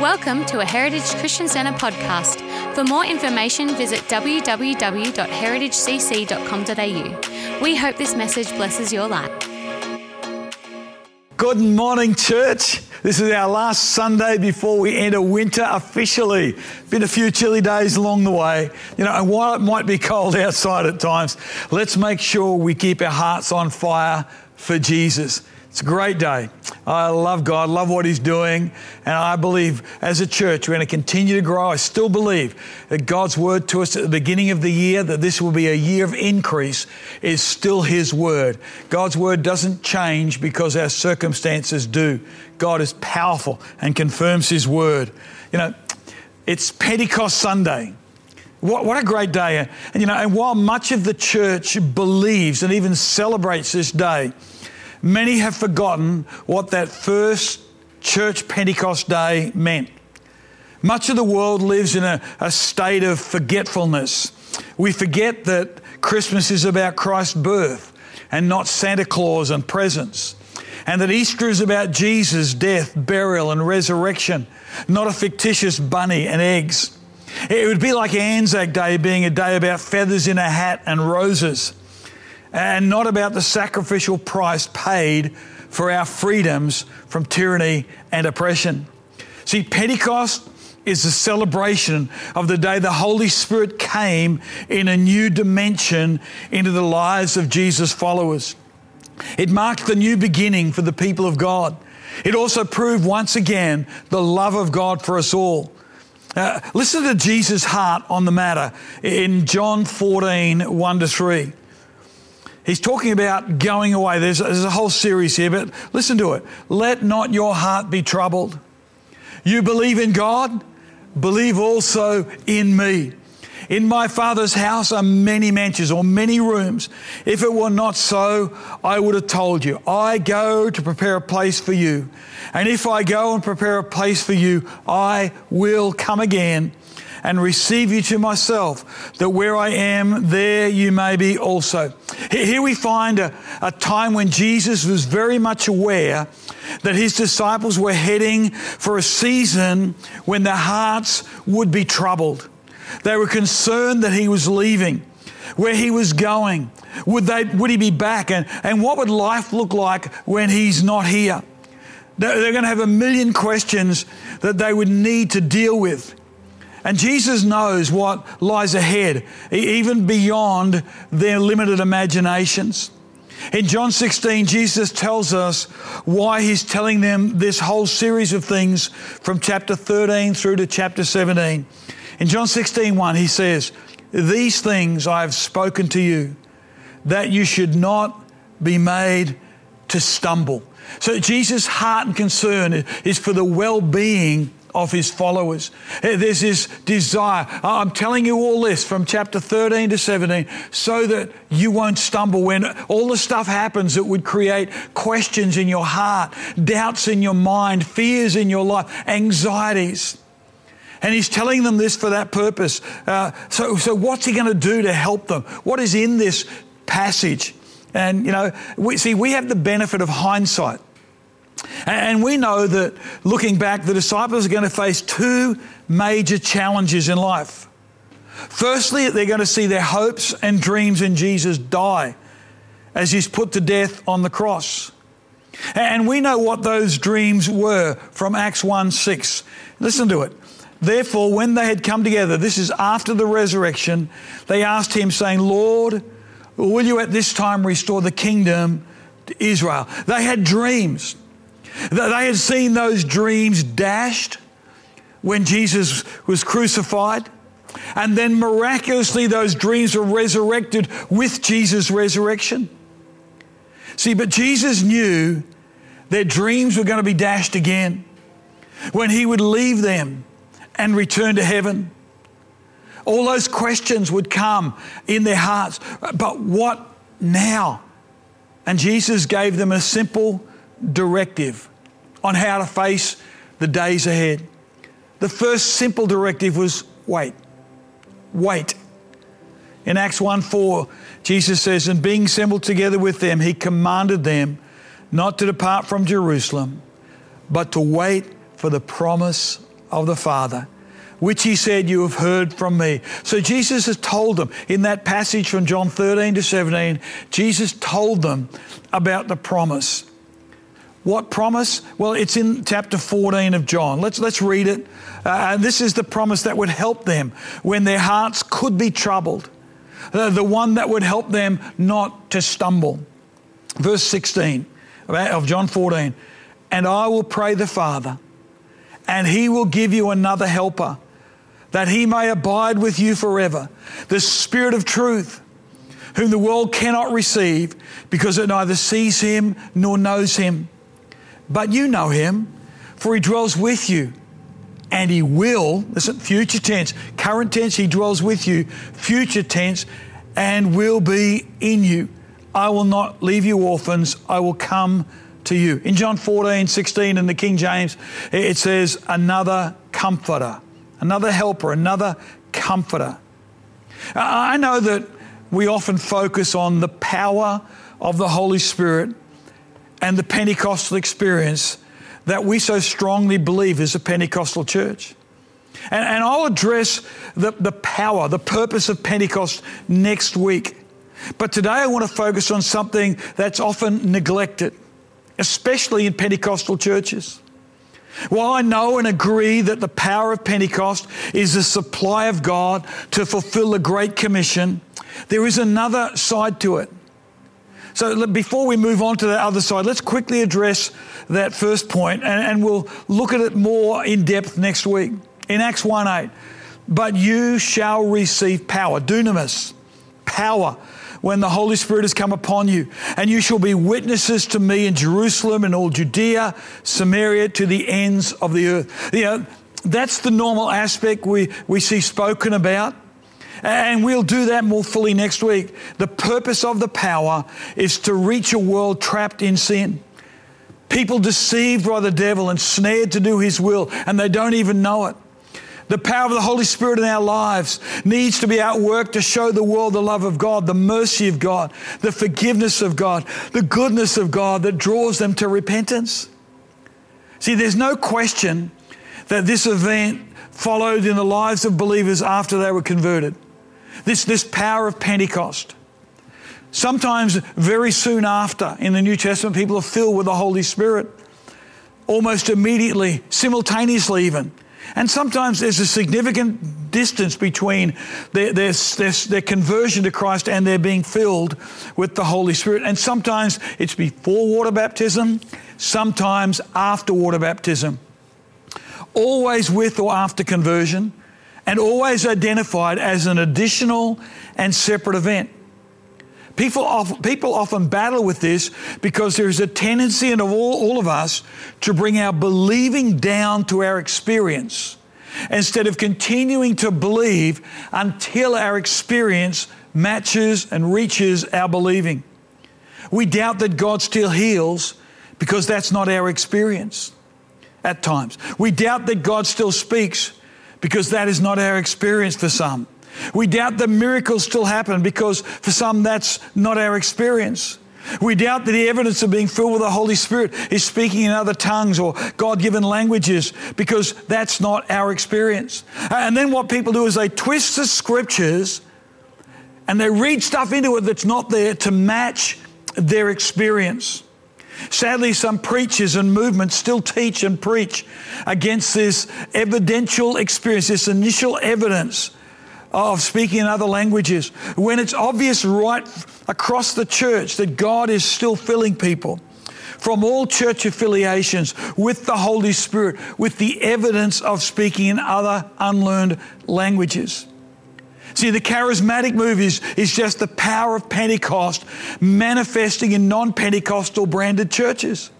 Welcome to a Heritage Christian Centre podcast. For more information, visit www.heritagecc.com.au. We hope this message blesses your life. Good morning, church. This is our last Sunday before we enter winter officially. Been a few chilly days along the way, you know, and while it might be cold outside at times, let's make sure we keep our hearts on fire for Jesus. It's a great day. I love God, love what He's doing, and I believe as a church we're going to continue to grow. I still believe that God's word to us at the beginning of the year, that this will be a year of increase, is still His word. God's word doesn't change because our circumstances do. God is powerful and confirms His word. You know, it's Pentecost Sunday. What, what a great day. And, you know, and while much of the church believes and even celebrates this day, Many have forgotten what that first church Pentecost day meant. Much of the world lives in a, a state of forgetfulness. We forget that Christmas is about Christ's birth and not Santa Claus and presents. And that Easter is about Jesus' death, burial, and resurrection, not a fictitious bunny and eggs. It would be like Anzac Day being a day about feathers in a hat and roses and not about the sacrificial price paid for our freedoms from tyranny and oppression. See, Pentecost is the celebration of the day the Holy Spirit came in a new dimension into the lives of Jesus' followers. It marked the new beginning for the people of God. It also proved once again the love of God for us all. Uh, listen to Jesus' heart on the matter in John 14, 1 to 3. He's talking about going away. There's, there's a whole series here, but listen to it. Let not your heart be troubled. You believe in God, believe also in me. In my Father's house are many mansions or many rooms. If it were not so, I would have told you. I go to prepare a place for you. And if I go and prepare a place for you, I will come again and receive you to myself, that where I am, there you may be also. Here we find a, a time when Jesus was very much aware that his disciples were heading for a season when their hearts would be troubled. They were concerned that he was leaving, where he was going. Would, they, would he be back? And, and what would life look like when he's not here? They're going to have a million questions that they would need to deal with. And Jesus knows what lies ahead, even beyond their limited imaginations. In John 16, Jesus tells us why he's telling them this whole series of things from chapter 13 through to chapter 17. In John 16, 1, he says, These things I have spoken to you, that you should not be made to stumble. So Jesus' heart and concern is for the well being of his followers. There's this desire. I'm telling you all this from chapter 13 to 17 so that you won't stumble when all the stuff happens that would create questions in your heart, doubts in your mind, fears in your life, anxieties. And he's telling them this for that purpose. Uh, so, so, what's he going to do to help them? What is in this passage? And, you know, we, see, we have the benefit of hindsight. And we know that looking back, the disciples are going to face two major challenges in life. Firstly, they're going to see their hopes and dreams in Jesus die as he's put to death on the cross. And we know what those dreams were from Acts 1 6. Listen to it. Therefore, when they had come together, this is after the resurrection, they asked him, saying, Lord, will you at this time restore the kingdom to Israel? They had dreams. They had seen those dreams dashed when Jesus was crucified. And then miraculously, those dreams were resurrected with Jesus' resurrection. See, but Jesus knew their dreams were going to be dashed again when he would leave them and return to heaven. All those questions would come in their hearts. But what now? And Jesus gave them a simple directive on how to face the days ahead. The first simple directive was wait. Wait. In Acts 1 4, Jesus says, And being assembled together with them, he commanded them not to depart from Jerusalem, but to wait for the promise of the Father, which he said, You have heard from me. So Jesus has told them in that passage from John 13 to 17, Jesus told them about the promise. What promise? Well, it's in chapter 14 of John. Let's, let's read it. Uh, this is the promise that would help them when their hearts could be troubled, the one that would help them not to stumble. Verse 16 of John 14 And I will pray the Father, and he will give you another helper, that he may abide with you forever, the Spirit of truth whom the world cannot receive because it neither sees him nor knows him. But you know him, for he dwells with you. And he will, listen, future tense, current tense, he dwells with you, future tense, and will be in you. I will not leave you orphans, I will come to you. In John 14, 16 in the King James, it says, another comforter, another helper, another comforter. I know that we often focus on the power of the Holy Spirit and the Pentecostal experience that we so strongly believe is a Pentecostal church. And, and I'll address the, the power, the purpose of Pentecost next week. But today I want to focus on something that's often neglected, especially in Pentecostal churches. While I know and agree that the power of Pentecost is the supply of God to fulfill the Great Commission, there is another side to it. So before we move on to the other side, let's quickly address that first point and, and we'll look at it more in depth next week. In Acts 1 8, but you shall receive power, dunamis, power when the Holy Spirit has come upon you, and you shall be witnesses to me in Jerusalem and all Judea, Samaria, to the ends of the earth. You know, that's the normal aspect we, we see spoken about. And we'll do that more fully next week. The purpose of the power is to reach a world trapped in sin. People deceived by the devil and snared to do his will, and they don't even know it. The power of the Holy Spirit in our lives needs to be at work to show the world the love of God, the mercy of God, the forgiveness of God, the goodness of God that draws them to repentance. See, there's no question that this event followed in the lives of believers after they were converted. This, this power of Pentecost. Sometimes, very soon after, in the New Testament, people are filled with the Holy Spirit, almost immediately, simultaneously, even. And sometimes there's a significant distance between their, their, their, their, conversion to Christ and their being filled with the Holy Spirit. And sometimes it's before water baptism, sometimes after water baptism. Always with or after conversion, and always identified as an additional and separate event. People often, people often battle with this because there's a tendency in all, all of us to bring our believing down to our experience instead of continuing to believe until our experience matches and reaches our believing. We doubt that God still heals because that's not our experience at times. We doubt that God still speaks because that is not our experience for some. We doubt that miracles still happen because for some that's not our experience. We doubt that the evidence of being filled with the Holy Spirit is speaking in other tongues or God given languages because that's not our experience. And then what people do is they twist the scriptures and they read stuff into it that's not there to match their experience. Sadly, some preachers and movements still teach and preach against this evidential experience, this initial evidence of speaking in other languages, when it's obvious right across the church that God is still filling people from all church affiliations with the Holy Spirit, with the evidence of speaking in other unlearned languages. See, the charismatic move is, is just the power of Pentecost manifesting in non Pentecostal branded churches.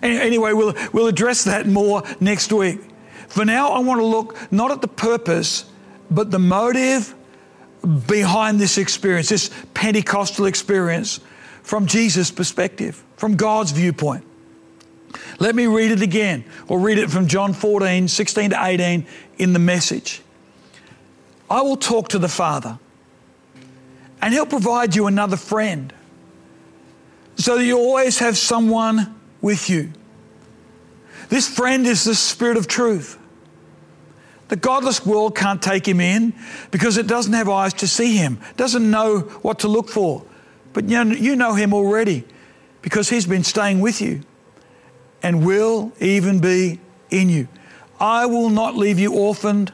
Anyway, we'll, we'll address that more next week. For now, I want to look not at the purpose, but the motive behind this experience, this Pentecostal experience, from Jesus' perspective, from God's viewpoint. Let me read it again, or read it from John 14, 16 to 18 in the message. I will talk to the Father, and He'll provide you another friend so that you always have someone with you. This friend is the Spirit of truth. The godless world can't take him in because it doesn't have eyes to see him, doesn't know what to look for. But you know him already because he's been staying with you and will even be in you. I will not leave you orphaned.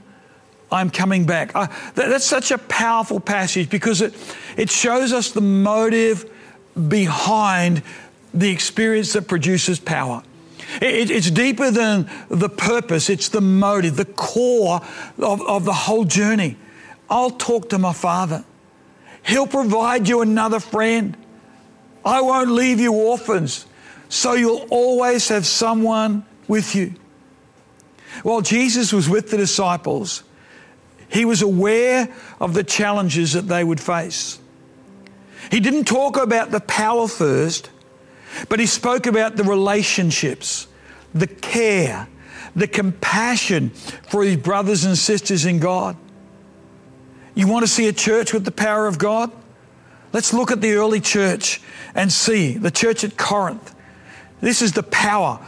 I'm coming back. I, that, that's such a powerful passage because it, it shows us the motive behind the experience that produces power. It, it's deeper than the purpose, it's the motive, the core of, of the whole journey. I'll talk to my Father. He'll provide you another friend. I won't leave you orphans. So you'll always have someone with you. While Jesus was with the disciples, he was aware of the challenges that they would face. He didn't talk about the power first, but he spoke about the relationships, the care, the compassion for his brothers and sisters in God. You want to see a church with the power of God? Let's look at the early church and see the church at Corinth. This is the power,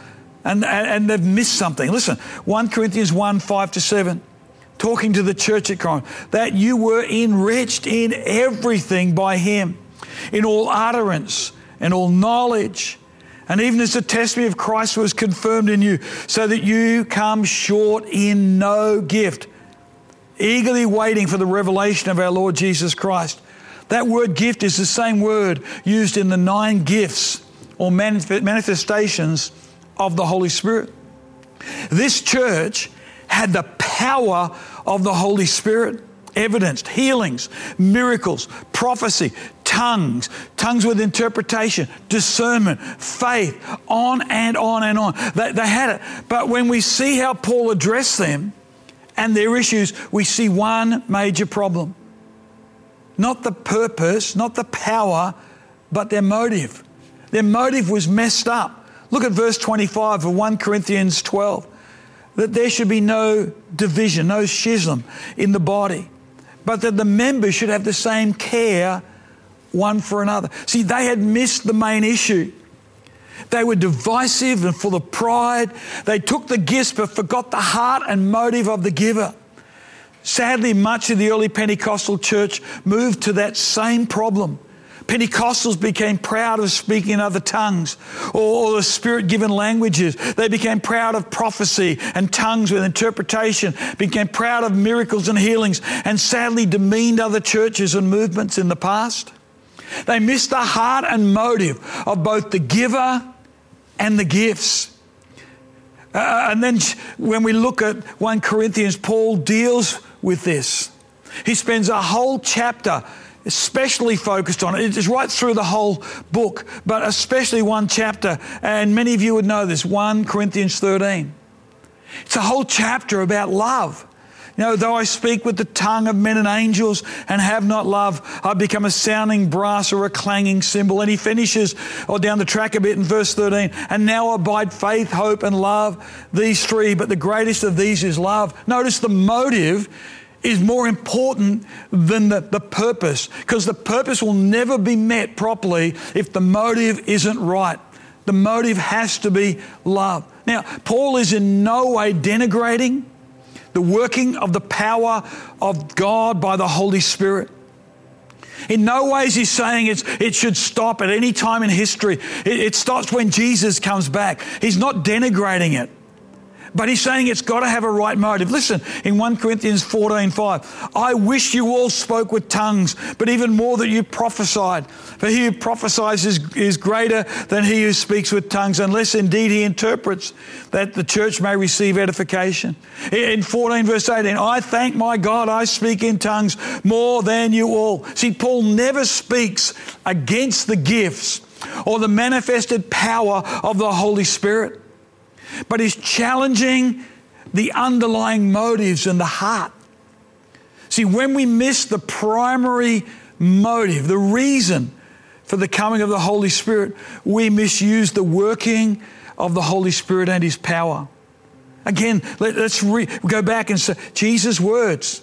and, and they've missed something. Listen, 1 Corinthians 1 5 to 7, talking to the church at Corinth, that you were enriched in everything by him, in all utterance and all knowledge. And even as the testimony of Christ was confirmed in you, so that you come short in no gift, eagerly waiting for the revelation of our Lord Jesus Christ. That word gift is the same word used in the nine gifts or manifestations of the Holy Spirit. This church had the power of the Holy Spirit evidenced healings, miracles, prophecy, tongues, tongues with interpretation, discernment, faith, on and on and on. They, they had it. But when we see how Paul addressed them and their issues, we see one major problem. Not the purpose, not the power, but their motive. Their motive was messed up. Look at verse 25 of 1 Corinthians 12 that there should be no division, no schism in the body but that the members should have the same care one for another. See, they had missed the main issue. They were divisive and full of pride. They took the gifts but forgot the heart and motive of the giver. Sadly, much of the early Pentecostal church moved to that same problem. Pentecostals became proud of speaking in other tongues or, the spirit given languages. They became proud of prophecy and tongues with interpretation, became proud of miracles and healings, and sadly demeaned other churches and movements in the past. They missed the heart and motive of both the giver and the gifts. Uh, and then when we look at 1 Corinthians, Paul deals with this. He spends a whole chapter especially focused on it. It's right through the whole book, but especially one chapter. And many of you would know this 1 Corinthians 13. It's a whole chapter about love. You know, though I speak with the tongue of men and angels and have not love, I become a sounding brass or a clanging cymbal. And he finishes, or down the track a bit in verse 13, and now abide faith, hope, and love, these three, but the greatest of these is love. Notice the motive is more important than the, the purpose because the purpose will never be met properly if the motive isn't right. The motive has to be love. Now, Paul is in no way denigrating the working of the power of God by the Holy Spirit. In no ways he's saying it should stop at any time in history. It, it stops when Jesus comes back. He's not denigrating it. But he's saying it's got to have a right motive. Listen, in 1 Corinthians 14 5, I wish you all spoke with tongues, but even more that you prophesied. For he who prophesies is, is greater than he who speaks with tongues, unless indeed he interprets, that the church may receive edification. In 14 verse 18, I thank my God I speak in tongues more than you all. See, Paul never speaks against the gifts or the manifested power of the Holy Spirit but he's challenging the underlying motives in the heart. See, when we miss the primary motive, the reason for the coming of the Holy Spirit, we misuse the working of the Holy Spirit and His power. Again, let, us re- go back and say Jesus' words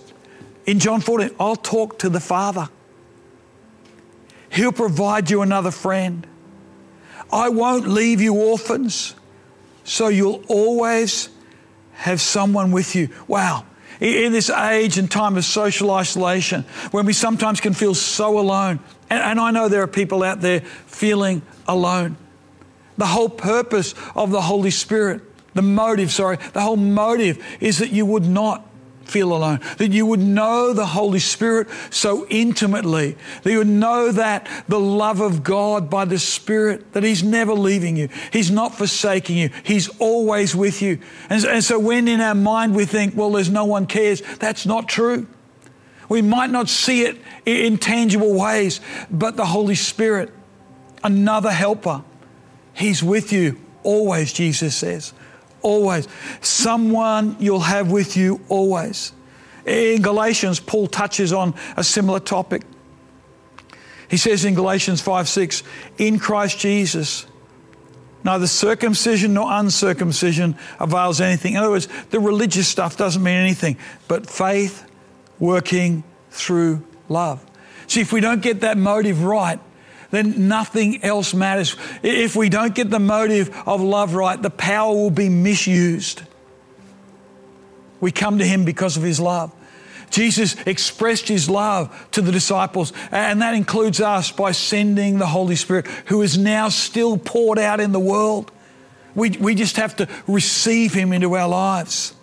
in John 14 I'll talk to the Father. He'll provide you another friend. I won't leave you orphans. So you'll always have someone with you. Wow. In this age and time of social isolation, when we sometimes can feel so alone, and, I know there are people out there feeling alone. The whole purpose of the Holy Spirit, the motive, sorry, the whole motive is that you would not feel alone, that you would know the Holy Spirit so intimately, that you would know that the love of God by the Spirit, that He's never leaving you, He's not forsaking you, He's always with you. And, and so when in our mind we think, well, there's no one cares, that's not true. We might not see it in tangible ways, but the Holy Spirit, another helper, He's with you always, Jesus says always. Someone you'll have with you always. In Galatians, Paul touches on a similar topic. He says in Galatians 5 6, in Christ Jesus, neither circumcision nor uncircumcision avails anything. In other words, the religious stuff doesn't mean anything, but faith working through love. See, if we don't get that motive right, then nothing else matters. If we don't get the motive of love right, the power will be misused. We come to Him because of His love. Jesus expressed His love to the disciples, and that includes us by sending the Holy Spirit, who is now still poured out in the world. We, we just have to receive Him into our lives.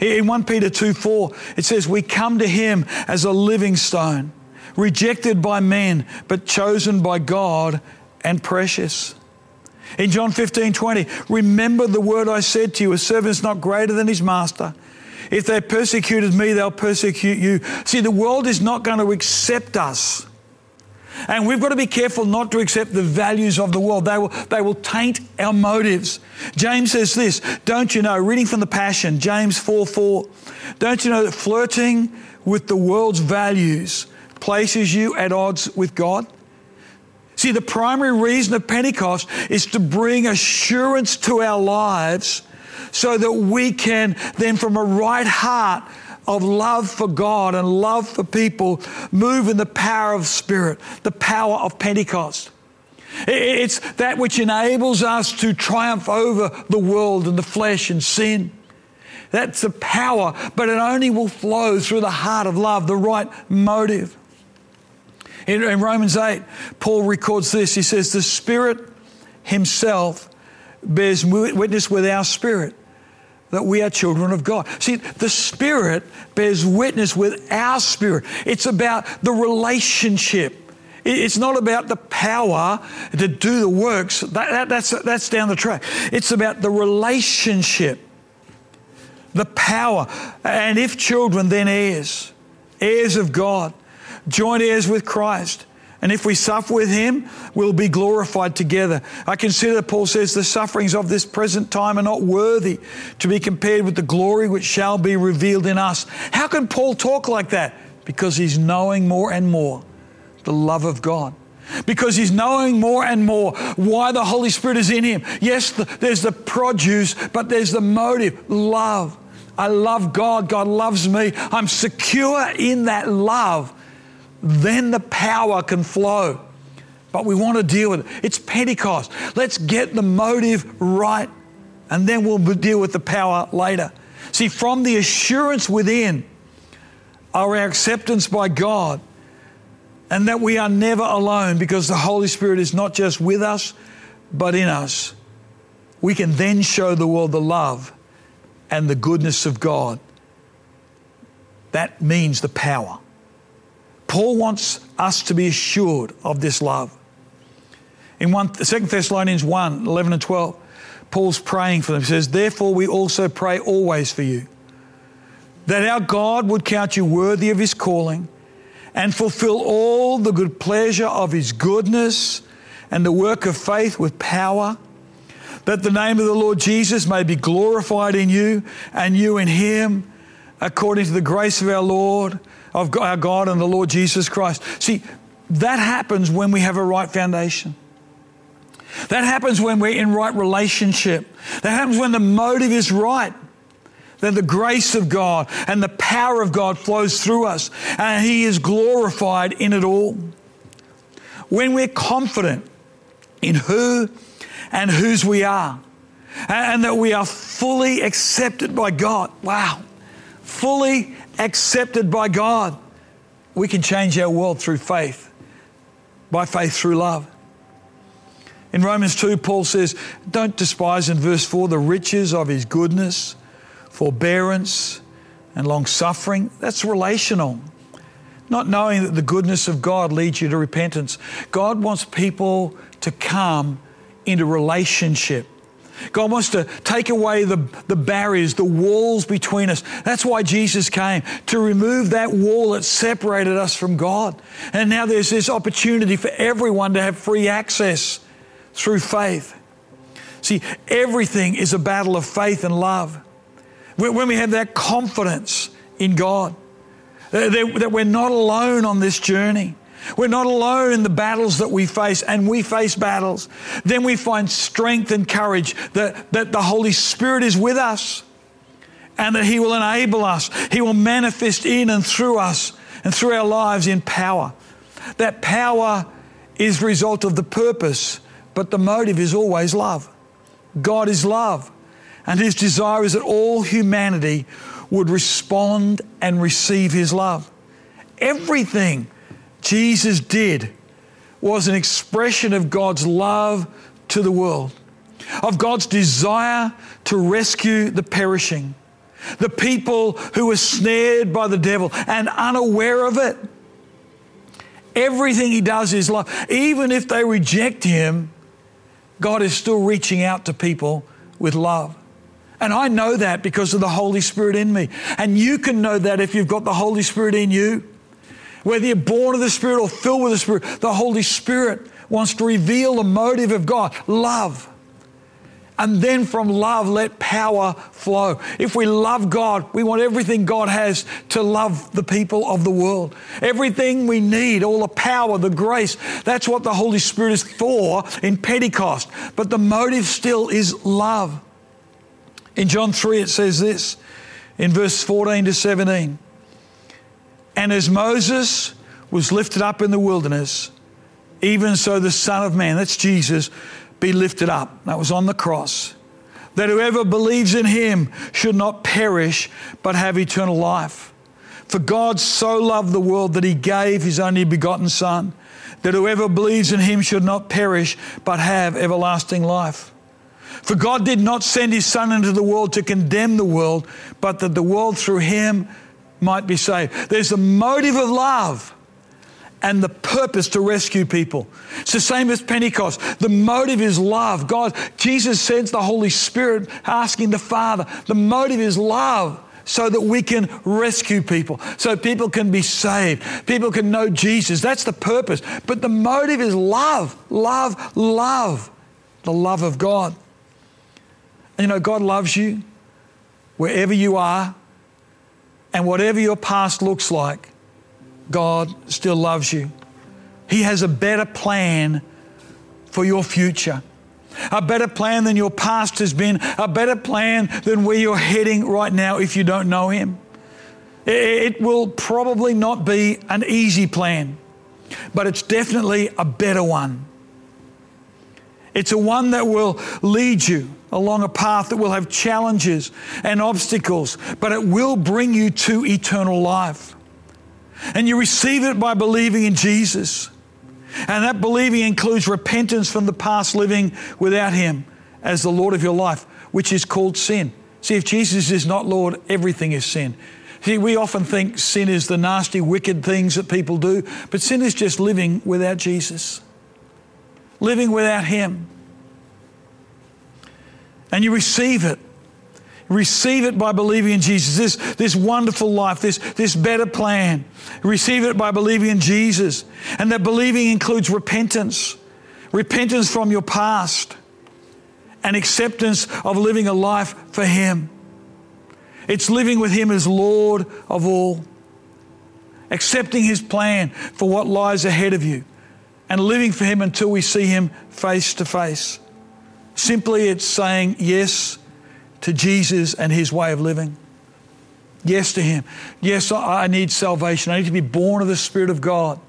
In 1 Peter 2 4, it says, We come to Him as a living stone rejected by men, but chosen by God and precious. In John 15, 20, remember the word I said to you, a servant is not greater than his master. If they persecuted me, they'll persecute you. See, the world is not going to accept us. And we've got to be careful not to accept the values of the world. They will, they will taint our motives. James says this, don't you know, reading from the Passion, James 4 4, don't you know that flirting with the world's values places you at odds with God? See, the primary reason of Pentecost is to bring assurance to our lives so that we can then, from a right heart of love for God and love for people, move in the power of Spirit, the power of Pentecost. It's that which enables us to triumph over the world and the flesh and sin. That's the power, but it only will flow through the heart of love, the right motive. In, in Romans 8, Paul records this. He says, The Spirit Himself bears witness with our spirit that we are children of God. See, the Spirit bears witness with our spirit. It's about the relationship. It's not about the power to do the works. That, that, that's, that's down the track. It's about the relationship, the power. And if children, then heirs, heirs of God joint heirs with Christ. And if we suffer with him, we'll be glorified together. I consider, Paul says, the sufferings of this present time are not worthy to be compared with the glory which shall be revealed in us. How can Paul talk like that? Because he's knowing more and more the love of God. Because he's knowing more and more why the Holy Spirit is in him. Yes, the, there's the produce, but there's the motive love. I love God. God loves me. I'm secure in that love then the power can flow. But we want to deal with it. It's Pentecost. Let's get the motive right, and then we'll deal with the power later. See, from the assurance within our acceptance by God, and that we are never alone because the Holy Spirit is not just with us, but in us. We can then show the world the love and the goodness of God. That means the power. Paul wants us to be assured of this love. In 1, 2 Thessalonians 1 11 and 12, Paul's praying for them. He says, Therefore, we also pray always for you, that our God would count you worthy of his calling and fulfill all the good pleasure of his goodness and the work of faith with power, that the name of the Lord Jesus may be glorified in you and you in him, according to the grace of our Lord of our God and the Lord Jesus Christ. See, that happens when we have a right foundation. That happens when we're in right relationship. That happens when the motive is right. Then the grace of God and the power of God flows through us and He is glorified in it all. When we're confident in who and whose we are and that we are fully accepted by God, wow, fully accepted by God, we can change our world through faith, by faith through love. In Romans 2, Paul says, Don't despise in verse 4 the riches of his goodness, forbearance, and long suffering. That's relational. Not knowing that the goodness of God leads you to repentance. God wants people to come into relationship. God wants to take away the, the barriers, the walls between us. That's why Jesus came, to remove that wall that separated us from God. And now there's this opportunity for everyone to have free access through faith. See, everything is a battle of faith and love. When we have that confidence in God, uh, that we're not alone on this journey. We're not alone in the battles that we face, and we face battles. Then we find strength and courage that, that the Holy Spirit is with us and that He will enable us. He will manifest in and through us and through our lives in power. That power is the result of the purpose, but the motive is always love. God is love, and His desire is that all humanity would respond and receive His love. Everything Jesus did was an expression of God's love to the world, of God's desire to rescue the perishing, the people who were snared by the devil and unaware of it. Everything he does is love. Even if they reject him, God is still reaching out to people with love. And I know that because of the Holy Spirit in me. And you can know that if you've got the Holy Spirit in you. Whether you're born of the Spirit or filled with the Spirit, the Holy Spirit wants to reveal the motive of God love. And then from love, let power flow. If we love God, we want everything God has to love the people of the world. Everything we need, all the power, the grace, that's what the Holy Spirit is for in Pentecost. But the motive still is love. In John 3, it says this in verse 14 to 17. And as Moses was lifted up in the wilderness, even so the Son of Man, that's Jesus, be lifted up. That was on the cross. That whoever believes in him should not perish, but have eternal life. For God so loved the world that he gave his only begotten Son, that whoever believes in him should not perish, but have everlasting life. For God did not send his Son into the world to condemn the world, but that the world through him might be saved. There's a motive of love and the purpose to rescue people. It's the same as Pentecost. The motive is love. God, Jesus sends the Holy Spirit asking the Father. The motive is love so that we can rescue people, so people can be saved, people can know Jesus. That's the purpose. But the motive is love, love, love, the love of God. And you know, God loves you wherever you are, and whatever your past looks like, God still loves you. He has a better plan for your future. A better plan than your past has been, a better plan than where you're heading right now if you don't know Him. It will probably not be an easy plan, but it's definitely a better one. It's a one that will lead you along a path that will have challenges and obstacles, but it will bring you to eternal life. And you receive it by believing in Jesus. And that believing includes repentance from the past living without Him as the Lord of your life, which is called sin. See, if Jesus is not Lord, everything is sin. See, we often think sin is the nasty, wicked things that people do, but sin is just living without Jesus living without Him. And you receive it. Receive it by believing in Jesus, this, this wonderful life, this, this better plan. Receive it by believing in Jesus. And that believing includes repentance repentance from your past and acceptance of living a life for Him. It's living with Him as Lord of all, accepting His plan for what lies ahead of you and living for Him until we see Him face to face. Simply, it's saying yes to Jesus and His way of living. Yes to Him. Yes, I need salvation. I need to be born of the Spirit of God.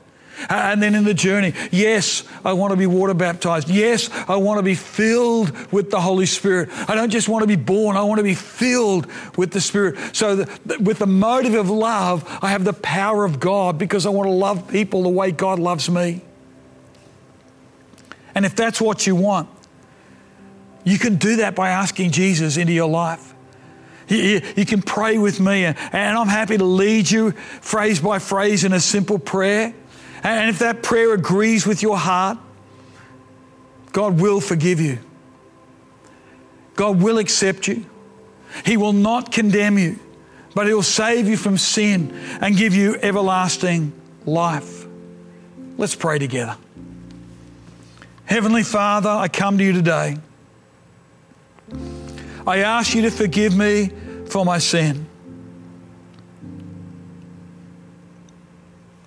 And then in the journey, yes, I want to be water baptized. Yes, I want to be filled with the Holy Spirit. I don't just want to be born, I want to be filled with the Spirit. So, the, with the motive of love, I have the power of God because I want to love people the way God loves me. And if that's what you want, you can do that by asking Jesus into your life. You, you, can pray with me, and, and I'm happy to lead you phrase by phrase in a simple prayer. And if that prayer agrees with your heart, God will forgive you. God will accept you. He will not condemn you, but He'll save you from sin and give you everlasting life. Let's pray together. Heavenly Father, I come to you today. I ask you to forgive me for my sin.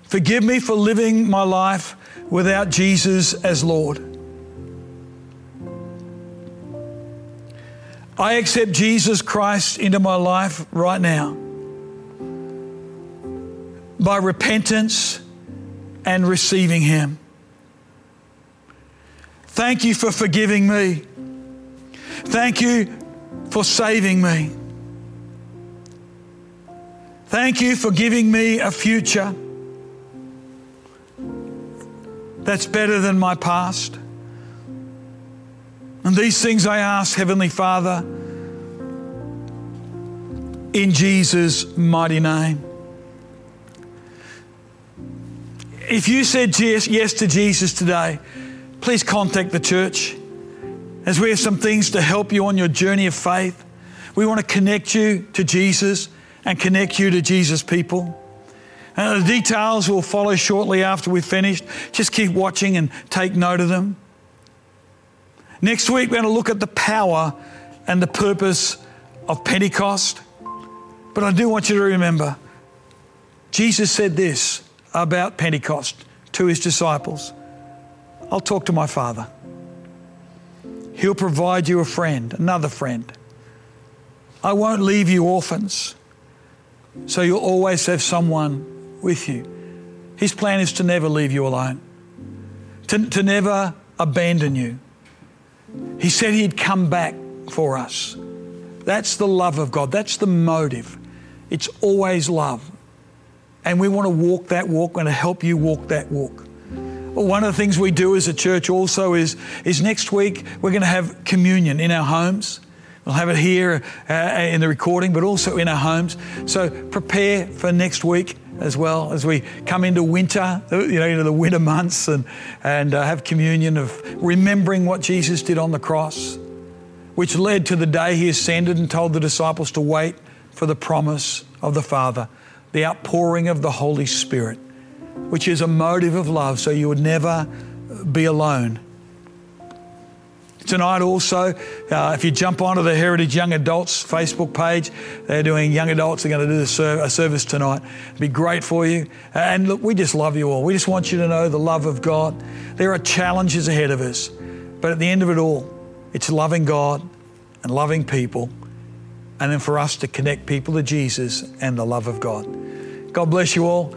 Forgive me for living my life without Jesus as Lord. I accept Jesus Christ into my life right now by repentance and receiving Him. Thank you for forgiving me. Thank you for saving me. Thank you for giving me a future that's better than my past. And these things I ask, Heavenly Father, in Jesus' mighty name. If you said yes to Jesus today, please contact the church as we have some things to help you on your journey of faith. We want to connect you to Jesus and connect you to Jesus' people. And the details will follow shortly after we've finished. Just keep watching and take note of them. Next week, we're going to look at the power and the purpose of Pentecost. But I do want you to remember Jesus said this about Pentecost to his disciples I'll talk to my Father. He'll provide you a friend, another friend. I won't leave you orphans. So you'll always have someone with you. His plan is to never leave you alone, to, to never abandon you. He said He'd come back for us. That's the love of God, that's the motive. It's always love. And we want to walk that walk, we're going to help you walk that walk. One of the things we do as a church also is, is next week we're going to have communion in our homes. We'll have it here uh, in the recording, but also in our homes. So prepare for next week as well as we come into winter, you know, into the winter months and, and uh, have communion of remembering what Jesus did on the cross, which led to the day he ascended and told the disciples to wait for the promise of the Father, the outpouring of the Holy Spirit which is a motive of love, so you would never be alone. Tonight, also, uh, if you jump onto the Heritage Young Adults Facebook page, they're doing young adults, they're going to do a service tonight. It'd be great for you. And look, we just love you all. We just want you to know the love of God. There are challenges ahead of us, but at the end of it all, it's loving God and loving people, and then for us to connect people to Jesus and the love of God. God bless you all.